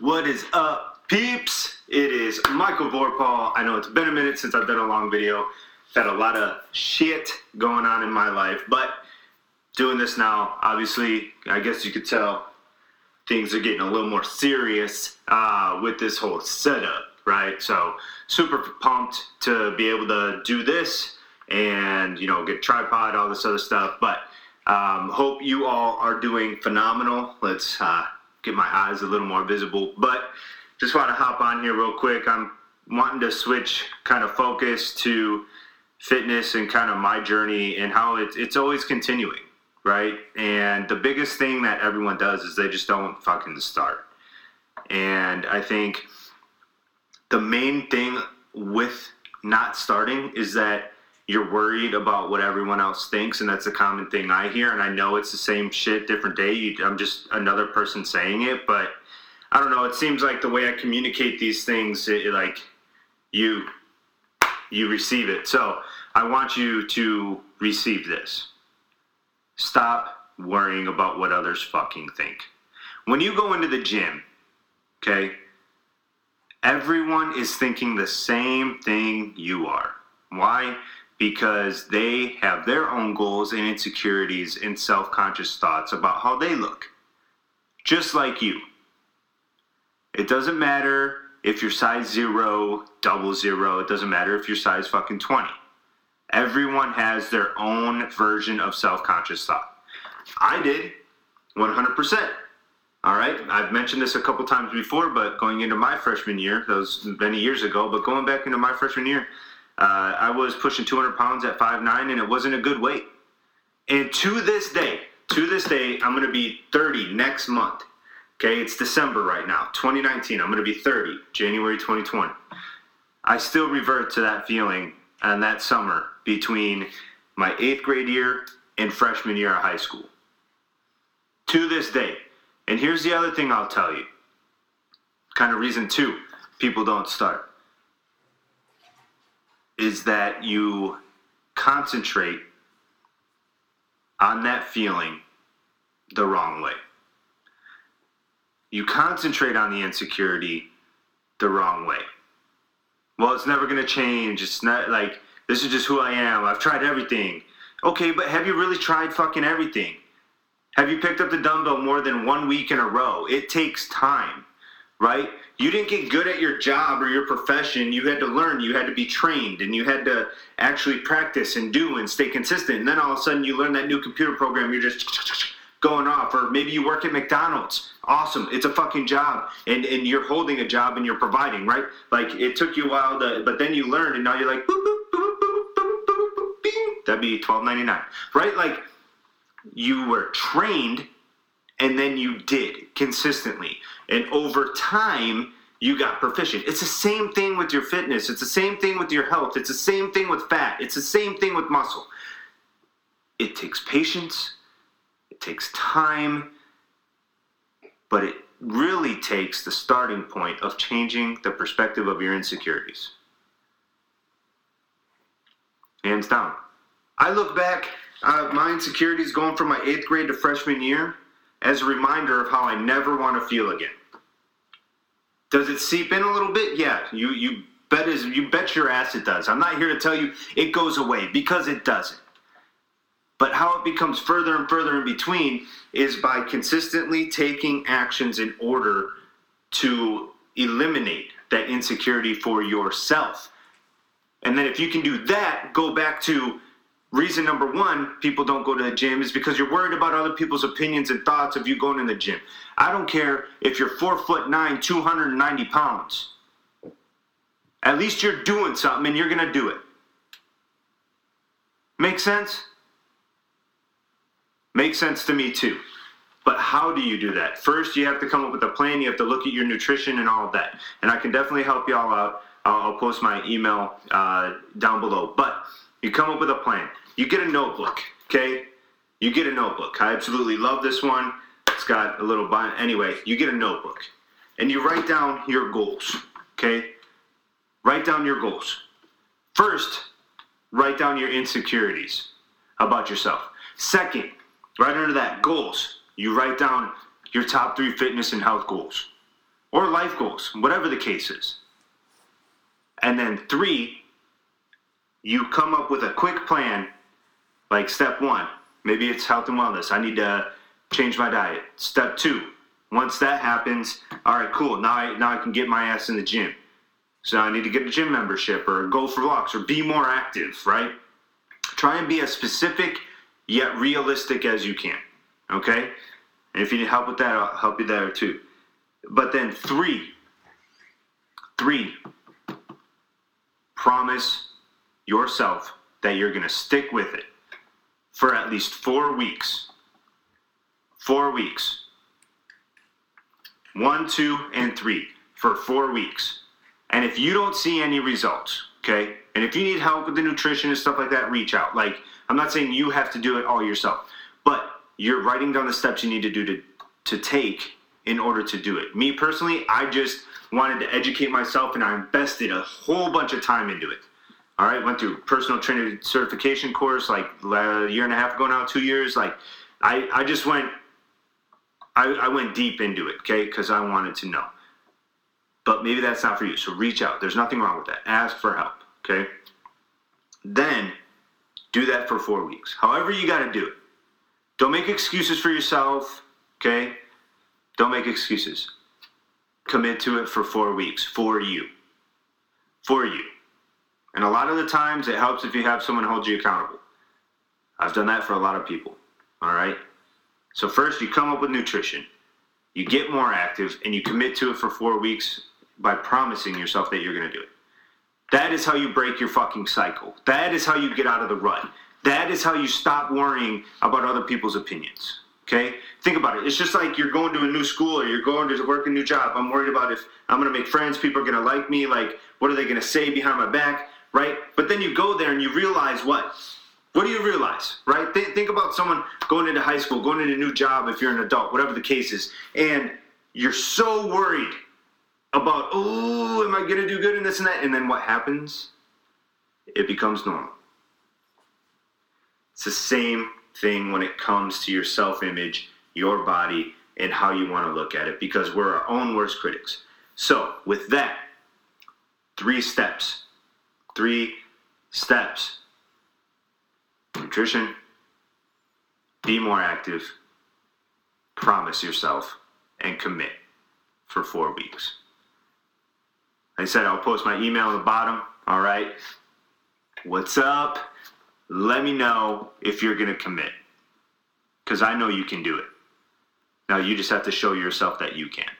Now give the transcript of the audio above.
What is up, peeps? It is Michael Vorpahl. I know it's been a minute since I've done a long video. Had a lot of shit going on in my life, but doing this now, obviously, I guess you could tell things are getting a little more serious uh, with this whole setup, right? So, super pumped to be able to do this and, you know, get tripod, all this other stuff. But um, hope you all are doing phenomenal. Let's uh, get my eyes a little more visible. But just want to hop on here real quick. I'm wanting to switch kind of focus to fitness and kind of my journey and how it's it's always continuing, right? And the biggest thing that everyone does is they just don't fucking start. And I think the main thing with not starting is that you're worried about what everyone else thinks, and that's a common thing I hear. And I know it's the same shit, different day. I'm just another person saying it, but I don't know. It seems like the way I communicate these things, it, like you, you receive it. So I want you to receive this. Stop worrying about what others fucking think. When you go into the gym, okay, everyone is thinking the same thing you are. Why? Because they have their own goals and insecurities and self conscious thoughts about how they look, just like you. It doesn't matter if you're size zero, double zero, it doesn't matter if you're size fucking 20. Everyone has their own version of self conscious thought. I did 100%. All right, I've mentioned this a couple times before, but going into my freshman year, that was many years ago, but going back into my freshman year, uh, I was pushing 200 pounds at 5'9", and it wasn't a good weight. And to this day, to this day, I'm going to be 30 next month. Okay, it's December right now, 2019. I'm going to be 30, January 2020. I still revert to that feeling and that summer between my eighth grade year and freshman year of high school. To this day. And here's the other thing I'll tell you. Kind of reason two people don't start is that you concentrate on that feeling the wrong way. You concentrate on the insecurity the wrong way. Well, it's never going to change. It's not like this is just who I am. I've tried everything. Okay, but have you really tried fucking everything? Have you picked up the dumbbell more than one week in a row? It takes time, right? You didn't get good at your job or your profession. You had to learn, you had to be trained, and you had to actually practice and do and stay consistent. And then all of a sudden, you learn that new computer program, you're just going off. Or maybe you work at McDonald's. Awesome. It's a fucking job. And, and you're holding a job and you're providing, right? Like it took you a while to, but then you learned, and now you're like, boop, boop, boop, boop, boop, boop, boop. That'd be $12.99, right? Like you were trained and then you did consistently. And over time, you got proficient. It's the same thing with your fitness. It's the same thing with your health. It's the same thing with fat. It's the same thing with muscle. It takes patience, it takes time, but it really takes the starting point of changing the perspective of your insecurities. Hands down. I look back, uh, my insecurities going from my eighth grade to freshman year as a reminder of how I never want to feel again. Does it seep in a little bit? Yeah, you you bet is you bet your ass it does. I'm not here to tell you it goes away because it doesn't. But how it becomes further and further in between is by consistently taking actions in order to eliminate that insecurity for yourself. And then if you can do that, go back to reason number one people don't go to the gym is because you're worried about other people's opinions and thoughts of you going in the gym. I don't care if you're four foot nine, 290 pounds. At least you're doing something and you're going to do it. Make sense? Makes sense to me too. But how do you do that? First, you have to come up with a plan. You have to look at your nutrition and all of that. And I can definitely help y'all out. I'll post my email uh, down below. But you come up with a plan. You get a notebook, okay? You get a notebook. I absolutely love this one. It's got a little bind. Anyway, you get a notebook and you write down your goals, okay? Write down your goals. First, write down your insecurities about yourself. Second, right under that, goals. You write down your top three fitness and health goals. or life goals, whatever the case is. And then three, you come up with a quick plan, like step one, maybe it's health and wellness. I need to change my diet. Step two, once that happens, all right, cool. Now I now I can get my ass in the gym. So I need to get a gym membership or go for walks or be more active, right? Try and be as specific yet realistic as you can. Okay? And if you need help with that, I'll help you there too. But then three, three, promise yourself that you're going to stick with it for at least four weeks. Four weeks. One, two, and three for four weeks. And if you don't see any results, okay, and if you need help with the nutrition and stuff like that, reach out. Like, I'm not saying you have to do it all yourself, but you're writing down the steps you need to do to, to take in order to do it. Me personally, I just wanted to educate myself and I invested a whole bunch of time into it. All right, went through personal trainer certification course like a year and a half ago now, two years. Like, I, I just went, I, I went deep into it, okay, because I wanted to know. But maybe that's not for you. So reach out. There's nothing wrong with that. Ask for help, okay? Then do that for four weeks. However, you got to do it. Don't make excuses for yourself, okay? Don't make excuses. Commit to it for four weeks for you. For you. And a lot of the times it helps if you have someone hold you accountable. I've done that for a lot of people. All right? So, first, you come up with nutrition, you get more active, and you commit to it for four weeks by promising yourself that you're going to do it. That is how you break your fucking cycle. That is how you get out of the rut. That is how you stop worrying about other people's opinions. Okay? Think about it. It's just like you're going to a new school or you're going to work a new job. I'm worried about if I'm going to make friends, people are going to like me. Like, what are they going to say behind my back? Right? But then you go there and you realize what? What do you realize? Right? Th- think about someone going into high school, going into a new job if you're an adult, whatever the case is, and you're so worried about, oh, am I going to do good in this and that? And then what happens? It becomes normal. It's the same thing when it comes to your self image, your body, and how you want to look at it because we're our own worst critics. So, with that, three steps. Three steps nutrition, be more active, promise yourself, and commit for four weeks. Like I said, I'll post my email on the bottom. All right. What's up? Let me know if you're going to commit. Because I know you can do it. Now you just have to show yourself that you can.